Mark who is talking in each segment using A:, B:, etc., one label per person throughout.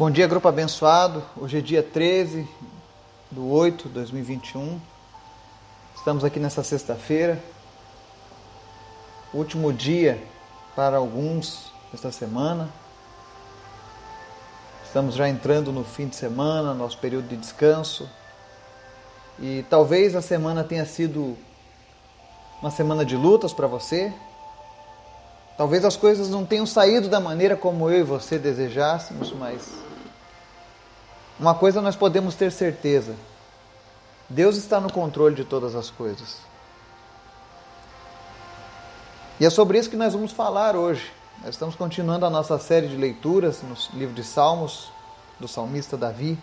A: Bom dia, grupo abençoado. Hoje é dia 13 do 8 de 2021. Estamos aqui nessa sexta-feira, último dia para alguns desta semana. Estamos já entrando no fim de semana, nosso período de descanso. E talvez a semana tenha sido uma semana de lutas para você. Talvez as coisas não tenham saído da maneira como eu e você desejássemos, mas uma coisa nós podemos ter certeza: Deus está no controle de todas as coisas. E é sobre isso que nós vamos falar hoje. Nós estamos continuando a nossa série de leituras no livro de Salmos, do salmista Davi.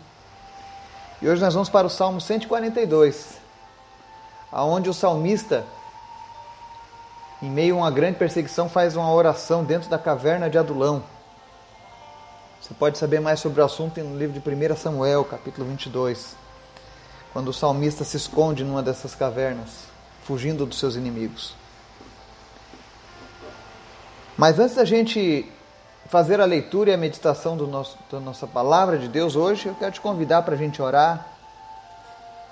A: E hoje nós vamos para o Salmo 142, aonde o salmista, em meio a uma grande perseguição, faz uma oração dentro da caverna de Adulão. Você pode saber mais sobre o assunto no livro de 1 Samuel, capítulo 22, quando o salmista se esconde numa dessas cavernas, fugindo dos seus inimigos. Mas antes da gente fazer a leitura e a meditação do nosso, da nossa palavra de Deus hoje, eu quero te convidar para a gente orar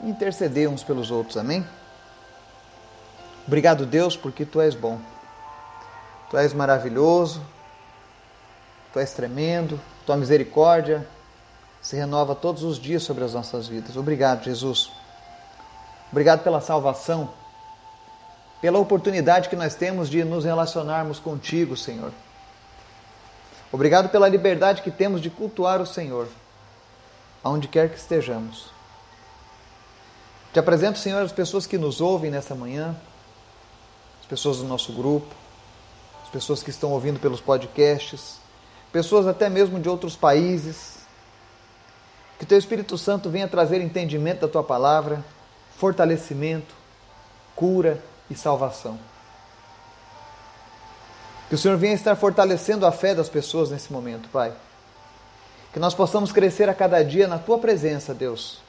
A: e interceder uns pelos outros, amém? Obrigado, Deus, porque tu és bom, tu és maravilhoso, tu és tremendo, tua misericórdia se renova todos os dias sobre as nossas vidas. Obrigado, Jesus. Obrigado pela salvação, pela oportunidade que nós temos de nos relacionarmos contigo, Senhor. Obrigado pela liberdade que temos de cultuar o Senhor, aonde quer que estejamos. Te apresento, Senhor, as pessoas que nos ouvem nessa manhã, as pessoas do nosso grupo, as pessoas que estão ouvindo pelos podcasts, pessoas até mesmo de outros países. Que teu Espírito Santo venha trazer entendimento da tua palavra, fortalecimento, cura e salvação. Que o Senhor venha estar fortalecendo a fé das pessoas nesse momento, Pai. Que nós possamos crescer a cada dia na tua presença, Deus.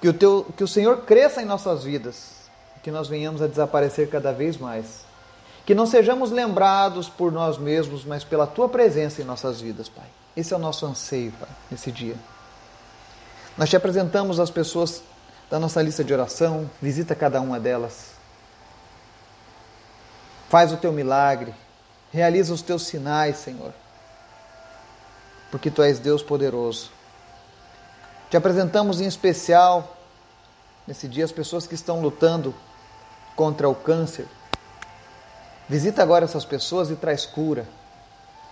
A: Que o, teu, que o Senhor cresça em nossas vidas. Que nós venhamos a desaparecer cada vez mais que não sejamos lembrados por nós mesmos, mas pela tua presença em nossas vidas, Pai. Esse é o nosso anseio, Pai, nesse dia. Nós te apresentamos as pessoas da nossa lista de oração, visita cada uma delas. Faz o teu milagre, realiza os teus sinais, Senhor, porque tu és Deus poderoso. Te apresentamos em especial, nesse dia, as pessoas que estão lutando contra o câncer Visita agora essas pessoas e traz cura,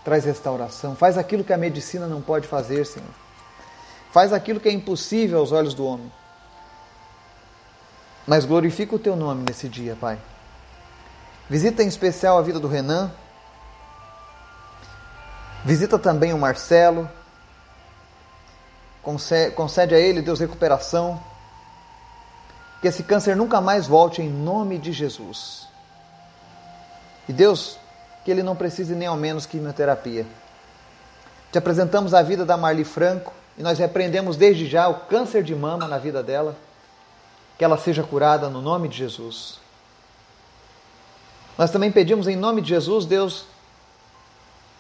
A: traz restauração, faz aquilo que a medicina não pode fazer, Senhor. Faz aquilo que é impossível aos olhos do homem. Mas glorifica o teu nome nesse dia, Pai. Visita em especial a vida do Renan. Visita também o Marcelo. Concede, a ele, Deus, recuperação. Que esse câncer nunca mais volte em nome de Jesus. E Deus, que ele não precise nem ao menos quimioterapia. Te apresentamos a vida da Marli Franco e nós repreendemos desde já o câncer de mama na vida dela. Que ela seja curada no nome de Jesus. Nós também pedimos em nome de Jesus, Deus,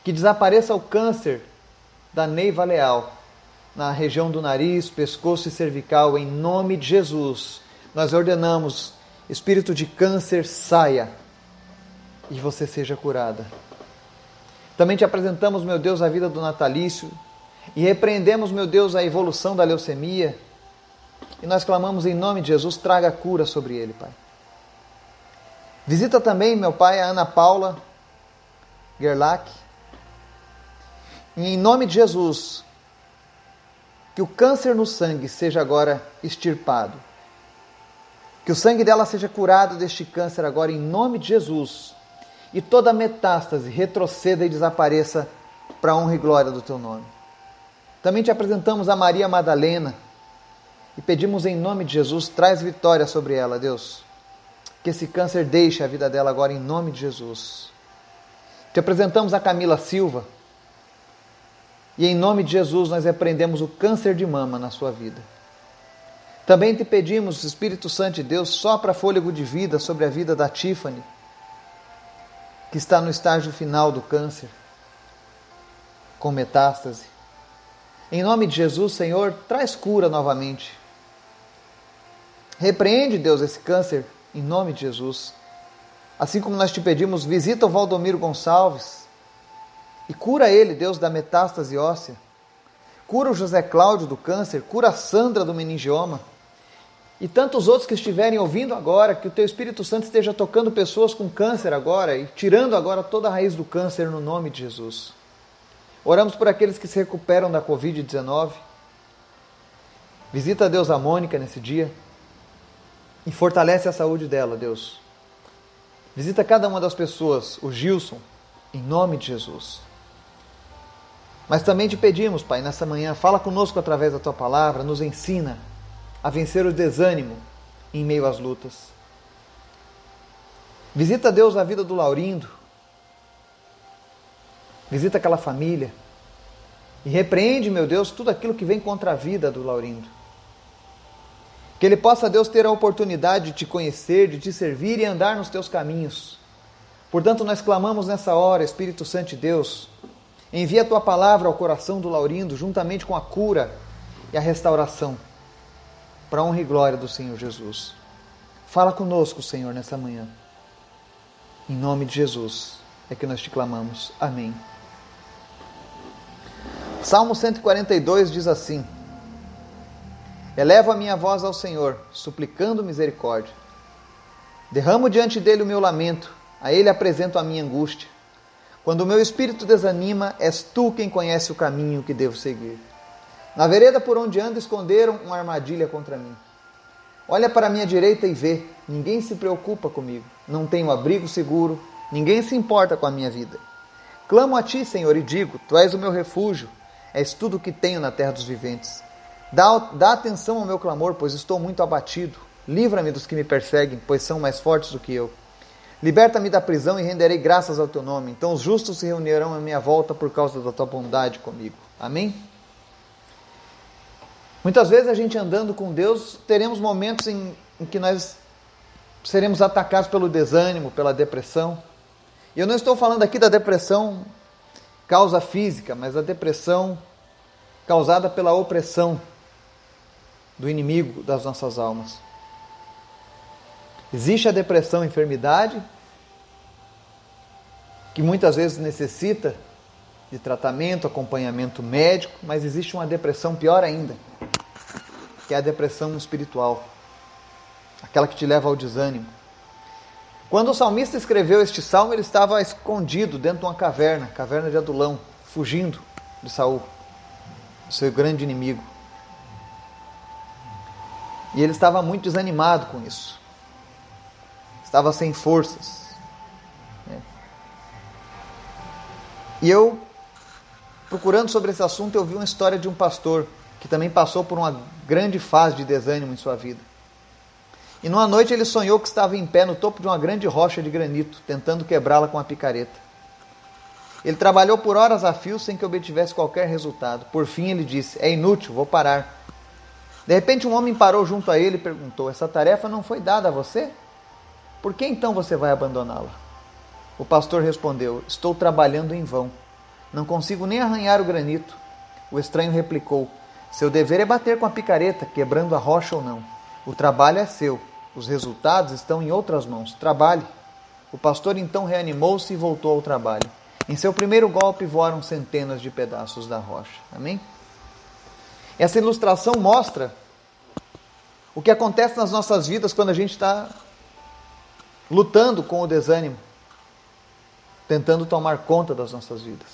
A: que desapareça o câncer da Neiva Leal na região do nariz, pescoço e cervical, em nome de Jesus. Nós ordenamos, espírito de câncer, saia e você seja curada. Também te apresentamos, meu Deus, a vida do natalício e repreendemos, meu Deus, a evolução da leucemia. E nós clamamos em nome de Jesus, traga cura sobre ele, Pai. Visita também, meu Pai, a Ana Paula Gerlach. E em nome de Jesus, que o câncer no sangue seja agora extirpado. Que o sangue dela seja curado deste câncer agora, em nome de Jesus e toda metástase retroceda e desapareça para a honra e glória do teu nome. Também te apresentamos a Maria Madalena e pedimos em nome de Jesus, traz vitória sobre ela, Deus. Que esse câncer deixe a vida dela agora em nome de Jesus. Te apresentamos a Camila Silva e em nome de Jesus nós repreendemos o câncer de mama na sua vida. Também te pedimos, Espírito Santo de Deus, sopra fôlego de vida sobre a vida da Tiffany que está no estágio final do câncer, com metástase. Em nome de Jesus, Senhor, traz cura novamente. Repreende, Deus, esse câncer, em nome de Jesus. Assim como nós te pedimos, visita o Valdomiro Gonçalves e cura ele, Deus, da metástase óssea. Cura o José Cláudio do câncer, cura a Sandra do meningioma. E tantos outros que estiverem ouvindo agora, que o teu Espírito Santo esteja tocando pessoas com câncer agora e tirando agora toda a raiz do câncer no nome de Jesus. Oramos por aqueles que se recuperam da Covid-19. Visita, Deus, a Mônica nesse dia e fortalece a saúde dela, Deus. Visita cada uma das pessoas, o Gilson, em nome de Jesus. Mas também te pedimos, Pai, nessa manhã, fala conosco através da tua palavra, nos ensina a vencer o desânimo em meio às lutas. Visita, Deus, a vida do Laurindo. Visita aquela família. E repreende, meu Deus, tudo aquilo que vem contra a vida do Laurindo. Que ele possa, Deus, ter a oportunidade de te conhecer, de te servir e andar nos teus caminhos. Portanto, nós clamamos nessa hora, Espírito Santo de Deus, envia a tua palavra ao coração do Laurindo, juntamente com a cura e a restauração, para honra e glória do Senhor Jesus. Fala conosco, Senhor, nessa manhã. Em nome de Jesus é que nós te clamamos. Amém. Salmo 142 diz assim: Elevo a minha voz ao Senhor, suplicando misericórdia. Derramo diante dele o meu lamento, a ele apresento a minha angústia. Quando o meu espírito desanima, és tu quem conhece o caminho que devo seguir. Na vereda por onde ando esconderam uma armadilha contra mim. Olha para a minha direita e vê, ninguém se preocupa comigo. Não tenho abrigo seguro, ninguém se importa com a minha vida. Clamo a ti, Senhor, e digo: Tu és o meu refúgio, és tudo o que tenho na terra dos viventes. Dá, dá atenção ao meu clamor, pois estou muito abatido. Livra-me dos que me perseguem, pois são mais fortes do que eu. Liberta-me da prisão e renderei graças ao teu nome. Então os justos se reunirão à minha volta por causa da tua bondade comigo. Amém? Muitas vezes a gente andando com Deus, teremos momentos em, em que nós seremos atacados pelo desânimo, pela depressão. E eu não estou falando aqui da depressão causa física, mas a depressão causada pela opressão do inimigo das nossas almas. Existe a depressão, a enfermidade, que muitas vezes necessita de tratamento, acompanhamento médico, mas existe uma depressão pior ainda, que é a depressão espiritual, aquela que te leva ao desânimo. Quando o salmista escreveu este salmo, ele estava escondido dentro de uma caverna, caverna de Adulão, fugindo de Saul, seu grande inimigo. E ele estava muito desanimado com isso. Estava sem forças. Né? E eu, procurando sobre esse assunto, eu vi uma história de um pastor que também passou por uma grande fase de desânimo em sua vida. E numa noite ele sonhou que estava em pé no topo de uma grande rocha de granito, tentando quebrá-la com a picareta. Ele trabalhou por horas a fio sem que obtivesse qualquer resultado. Por fim ele disse: É inútil, vou parar. De repente, um homem parou junto a ele e perguntou: Essa tarefa não foi dada a você? Por que então você vai abandoná-la? O pastor respondeu: Estou trabalhando em vão. Não consigo nem arranhar o granito. O estranho replicou: Seu dever é bater com a picareta, quebrando a rocha ou não. O trabalho é seu. Os resultados estão em outras mãos. Trabalhe. O pastor então reanimou-se e voltou ao trabalho. Em seu primeiro golpe voaram centenas de pedaços da rocha. Amém? Essa ilustração mostra o que acontece nas nossas vidas quando a gente está lutando com o desânimo, tentando tomar conta das nossas vidas.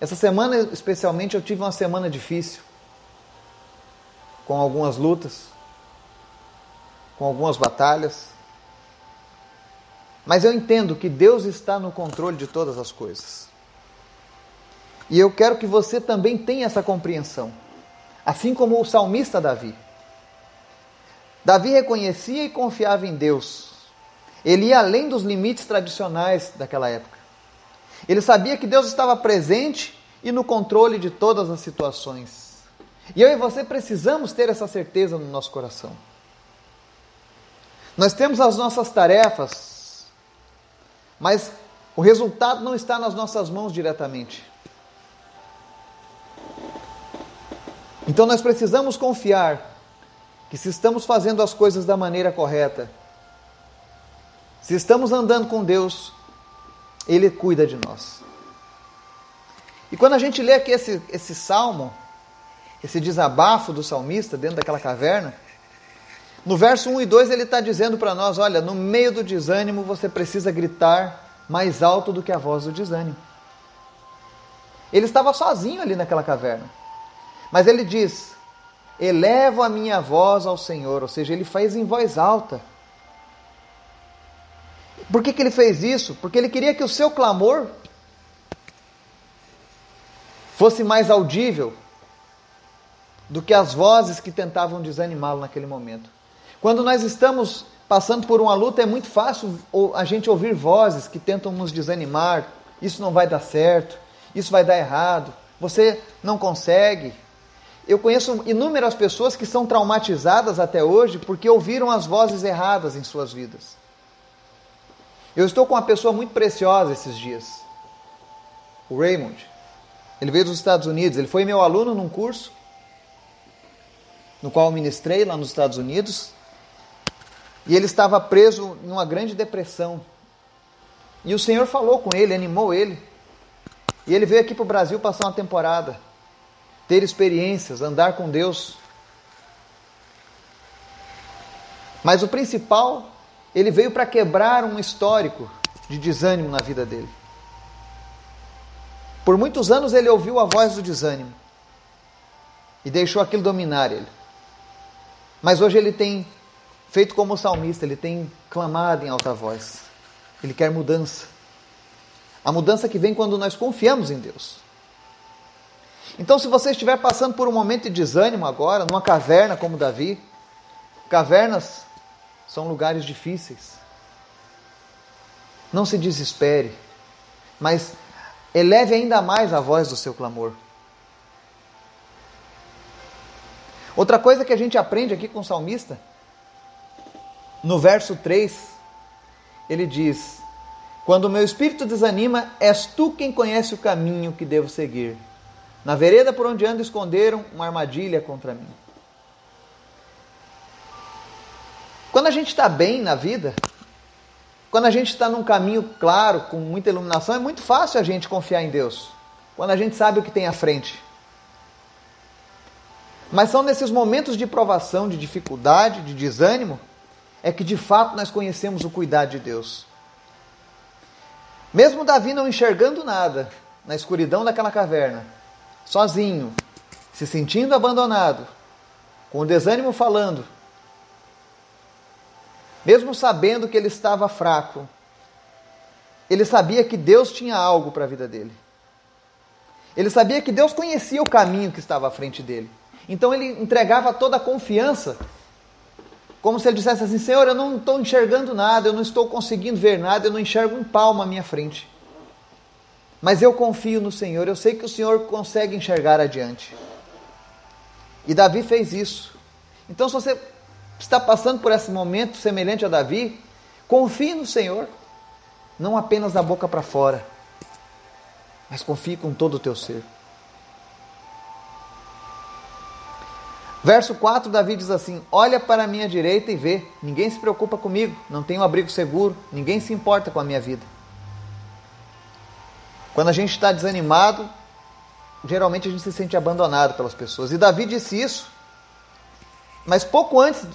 A: Essa semana, especialmente, eu tive uma semana difícil, com algumas lutas, com algumas batalhas. Mas eu entendo que Deus está no controle de todas as coisas. E eu quero que você também tenha essa compreensão. Assim como o salmista Davi. Davi reconhecia e confiava em Deus. Ele ia além dos limites tradicionais daquela época. Ele sabia que Deus estava presente e no controle de todas as situações. E eu e você precisamos ter essa certeza no nosso coração. Nós temos as nossas tarefas, mas o resultado não está nas nossas mãos diretamente. Então nós precisamos confiar que se estamos fazendo as coisas da maneira correta, se estamos andando com Deus, Ele cuida de nós. E quando a gente lê aqui esse, esse salmo, esse desabafo do salmista dentro daquela caverna, no verso 1 e 2 ele está dizendo para nós: olha, no meio do desânimo você precisa gritar mais alto do que a voz do desânimo. Ele estava sozinho ali naquela caverna. Mas ele diz: Elevo a minha voz ao Senhor, ou seja, ele faz em voz alta. Por que, que ele fez isso? Porque ele queria que o seu clamor fosse mais audível do que as vozes que tentavam desanimá-lo naquele momento. Quando nós estamos passando por uma luta, é muito fácil a gente ouvir vozes que tentam nos desanimar. Isso não vai dar certo, isso vai dar errado, você não consegue. Eu conheço inúmeras pessoas que são traumatizadas até hoje porque ouviram as vozes erradas em suas vidas. Eu estou com uma pessoa muito preciosa esses dias, o Raymond. Ele veio dos Estados Unidos, ele foi meu aluno num curso no qual eu ministrei lá nos Estados Unidos. E ele estava preso em uma grande depressão. E o Senhor falou com ele, animou ele. E ele veio aqui para o Brasil passar uma temporada ter experiências, andar com Deus. Mas o principal, ele veio para quebrar um histórico de desânimo na vida dele. Por muitos anos ele ouviu a voz do desânimo e deixou aquilo dominar ele. Mas hoje ele tem feito como o salmista, ele tem clamado em alta voz. Ele quer mudança. A mudança que vem quando nós confiamos em Deus. Então, se você estiver passando por um momento de desânimo agora, numa caverna como Davi, cavernas são lugares difíceis. Não se desespere, mas eleve ainda mais a voz do seu clamor. Outra coisa que a gente aprende aqui com o salmista, no verso 3, ele diz: Quando o meu espírito desanima, és tu quem conhece o caminho que devo seguir. Na vereda por onde ando esconderam uma armadilha contra mim. Quando a gente está bem na vida, quando a gente está num caminho claro, com muita iluminação, é muito fácil a gente confiar em Deus. Quando a gente sabe o que tem à frente. Mas são nesses momentos de provação, de dificuldade, de desânimo, é que de fato nós conhecemos o cuidado de Deus. Mesmo Davi não enxergando nada na escuridão daquela caverna, sozinho, se sentindo abandonado, com o desânimo falando, mesmo sabendo que ele estava fraco, ele sabia que Deus tinha algo para a vida dele. Ele sabia que Deus conhecia o caminho que estava à frente dele. Então ele entregava toda a confiança, como se ele dissesse assim: Senhor, eu não estou enxergando nada, eu não estou conseguindo ver nada, eu não enxergo um palmo à minha frente. Mas eu confio no Senhor, eu sei que o Senhor consegue enxergar adiante. E Davi fez isso. Então, se você está passando por esse momento semelhante a Davi, confie no Senhor, não apenas da boca para fora, mas confie com todo o teu ser. Verso 4, Davi diz assim: Olha para a minha direita e vê, ninguém se preocupa comigo, não tenho abrigo seguro, ninguém se importa com a minha vida. Quando a gente está desanimado, geralmente a gente se sente abandonado pelas pessoas. E Davi disse isso, mas pouco antes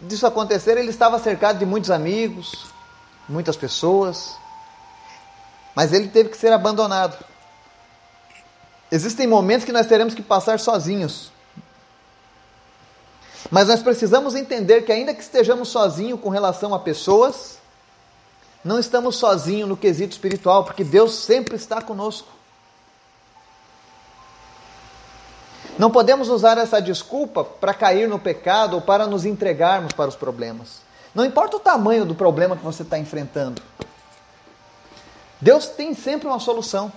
A: disso acontecer, ele estava cercado de muitos amigos, muitas pessoas, mas ele teve que ser abandonado. Existem momentos que nós teremos que passar sozinhos. Mas nós precisamos entender que, ainda que estejamos sozinhos com relação a pessoas, não estamos sozinhos no quesito espiritual, porque Deus sempre está conosco. Não podemos usar essa desculpa para cair no pecado ou para nos entregarmos para os problemas. Não importa o tamanho do problema que você está enfrentando, Deus tem sempre uma solução.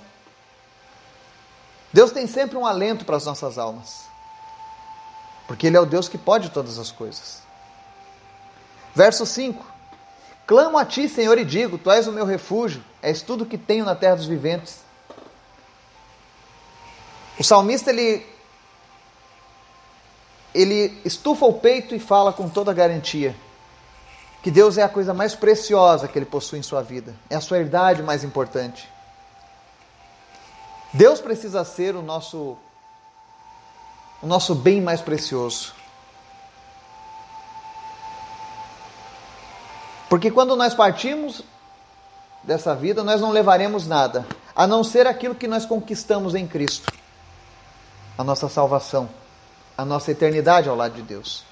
A: Deus tem sempre um alento para as nossas almas. Porque Ele é o Deus que pode todas as coisas. Verso 5: Clamo a ti, Senhor, e digo: Tu és o meu refúgio, és tudo que tenho na terra dos viventes. O salmista ele ele estufa o peito e fala com toda garantia que Deus é a coisa mais preciosa que ele possui em sua vida, é a sua herdade mais importante. Deus precisa ser o nosso o nosso bem mais precioso. Porque quando nós partimos dessa vida, nós não levaremos nada, a não ser aquilo que nós conquistamos em Cristo a nossa salvação, a nossa eternidade ao lado de Deus.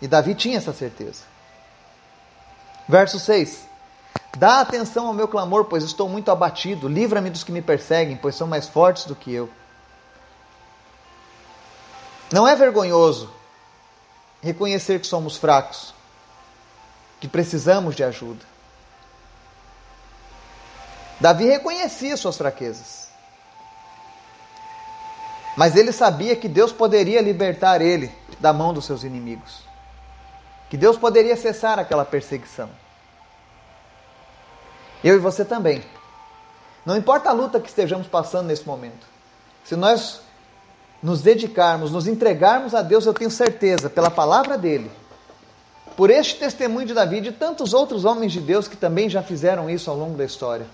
A: E Davi tinha essa certeza. Verso 6: Dá atenção ao meu clamor, pois estou muito abatido. Livra-me dos que me perseguem, pois são mais fortes do que eu. Não é vergonhoso reconhecer que somos fracos, que precisamos de ajuda. Davi reconhecia suas fraquezas. Mas ele sabia que Deus poderia libertar ele da mão dos seus inimigos. Que Deus poderia cessar aquela perseguição. Eu e você também. Não importa a luta que estejamos passando nesse momento. Se nós nos dedicarmos, nos entregarmos a Deus, eu tenho certeza, pela palavra dele, por este testemunho de Davi e de tantos outros homens de Deus que também já fizeram isso ao longo da história,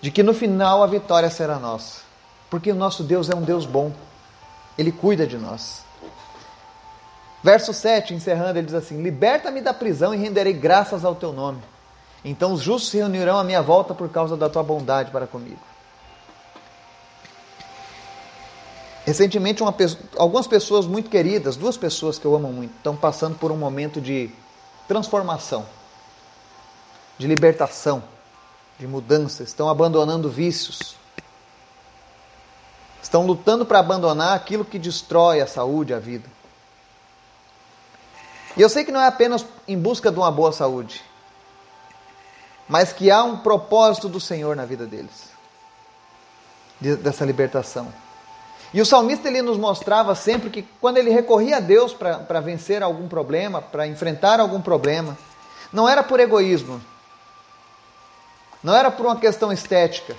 A: de que no final a vitória será nossa. Porque o nosso Deus é um Deus bom. Ele cuida de nós. Verso 7, encerrando, ele diz assim: Liberta-me da prisão e renderei graças ao teu nome. Então os justos se reunirão à minha volta por causa da tua bondade para comigo. Recentemente, uma, algumas pessoas muito queridas, duas pessoas que eu amo muito, estão passando por um momento de transformação, de libertação, de mudança, estão abandonando vícios, Estão lutando para abandonar aquilo que destrói a saúde, a vida. E eu sei que não é apenas em busca de uma boa saúde, mas que há um propósito do Senhor na vida deles, dessa libertação. E o salmista ele nos mostrava sempre que quando ele recorria a Deus para vencer algum problema, para enfrentar algum problema, não era por egoísmo, não era por uma questão estética,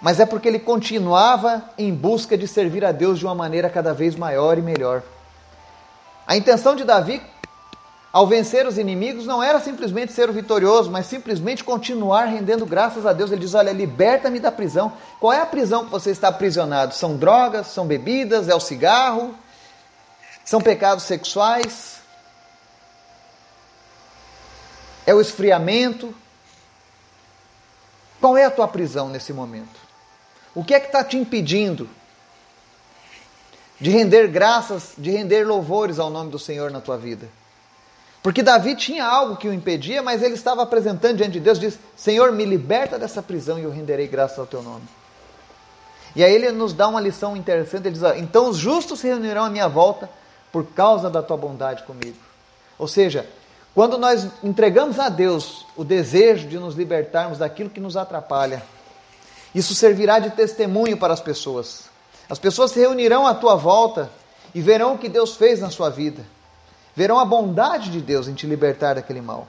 A: mas é porque ele continuava em busca de servir a Deus de uma maneira cada vez maior e melhor. A intenção de Davi, ao vencer os inimigos, não era simplesmente ser o vitorioso, mas simplesmente continuar rendendo graças a Deus. Ele diz: Olha, liberta-me da prisão. Qual é a prisão que você está aprisionado? São drogas? São bebidas? É o cigarro? São pecados sexuais? É o esfriamento? Qual é a tua prisão nesse momento? O que é que está te impedindo de render graças, de render louvores ao nome do Senhor na tua vida? Porque Davi tinha algo que o impedia, mas ele estava apresentando diante de Deus, diz: Senhor, me liberta dessa prisão e eu renderei graças ao teu nome. E aí ele nos dá uma lição interessante, ele diz: Então os justos se reunirão à minha volta por causa da tua bondade comigo. Ou seja, quando nós entregamos a Deus o desejo de nos libertarmos daquilo que nos atrapalha, isso servirá de testemunho para as pessoas. As pessoas se reunirão à tua volta e verão o que Deus fez na sua vida. Verão a bondade de Deus em te libertar daquele mal.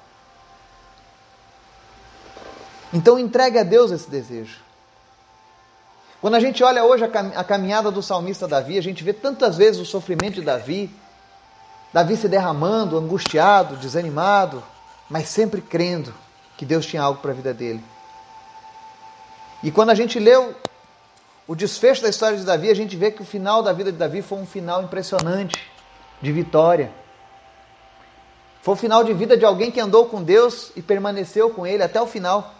A: Então entregue a Deus esse desejo. Quando a gente olha hoje a caminhada do salmista Davi, a gente vê tantas vezes o sofrimento de Davi, Davi se derramando, angustiado, desanimado, mas sempre crendo que Deus tinha algo para a vida dele. E quando a gente leu o desfecho da história de Davi, a gente vê que o final da vida de Davi foi um final impressionante, de vitória. Foi o final de vida de alguém que andou com Deus e permaneceu com Ele até o final.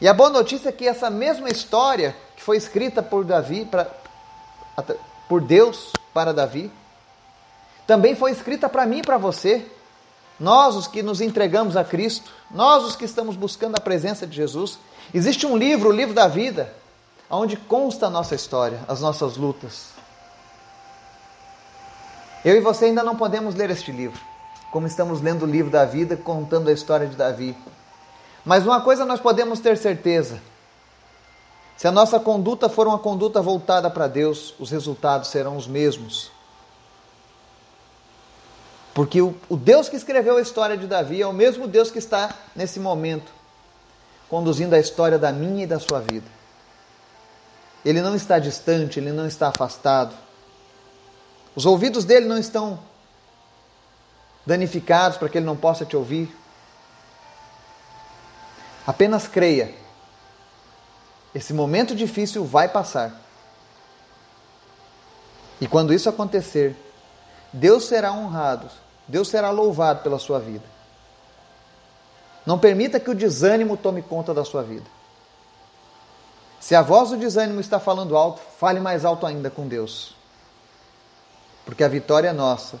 A: E a boa notícia é que essa mesma história que foi escrita por Davi, pra, por Deus para Davi, também foi escrita para mim e para você. Nós, os que nos entregamos a Cristo, nós, os que estamos buscando a presença de Jesus, Existe um livro, o livro da vida, onde consta a nossa história, as nossas lutas. Eu e você ainda não podemos ler este livro, como estamos lendo o livro da vida, contando a história de Davi. Mas uma coisa nós podemos ter certeza: se a nossa conduta for uma conduta voltada para Deus, os resultados serão os mesmos. Porque o, Deus que escreveu a história de Davi é o mesmo Deus que está nesse momento conduzindo a história da minha e da sua vida. Ele não está distante, ele não está afastado. Os ouvidos dele não estão danificados para que ele não possa te ouvir. Apenas creia. Esse momento difícil vai passar. E quando isso acontecer, Deus será honrado, Deus será louvado pela sua vida. Não permita que o desânimo tome conta da sua vida. Se a voz do desânimo está falando alto, fale mais alto ainda com Deus. Porque a vitória é nossa,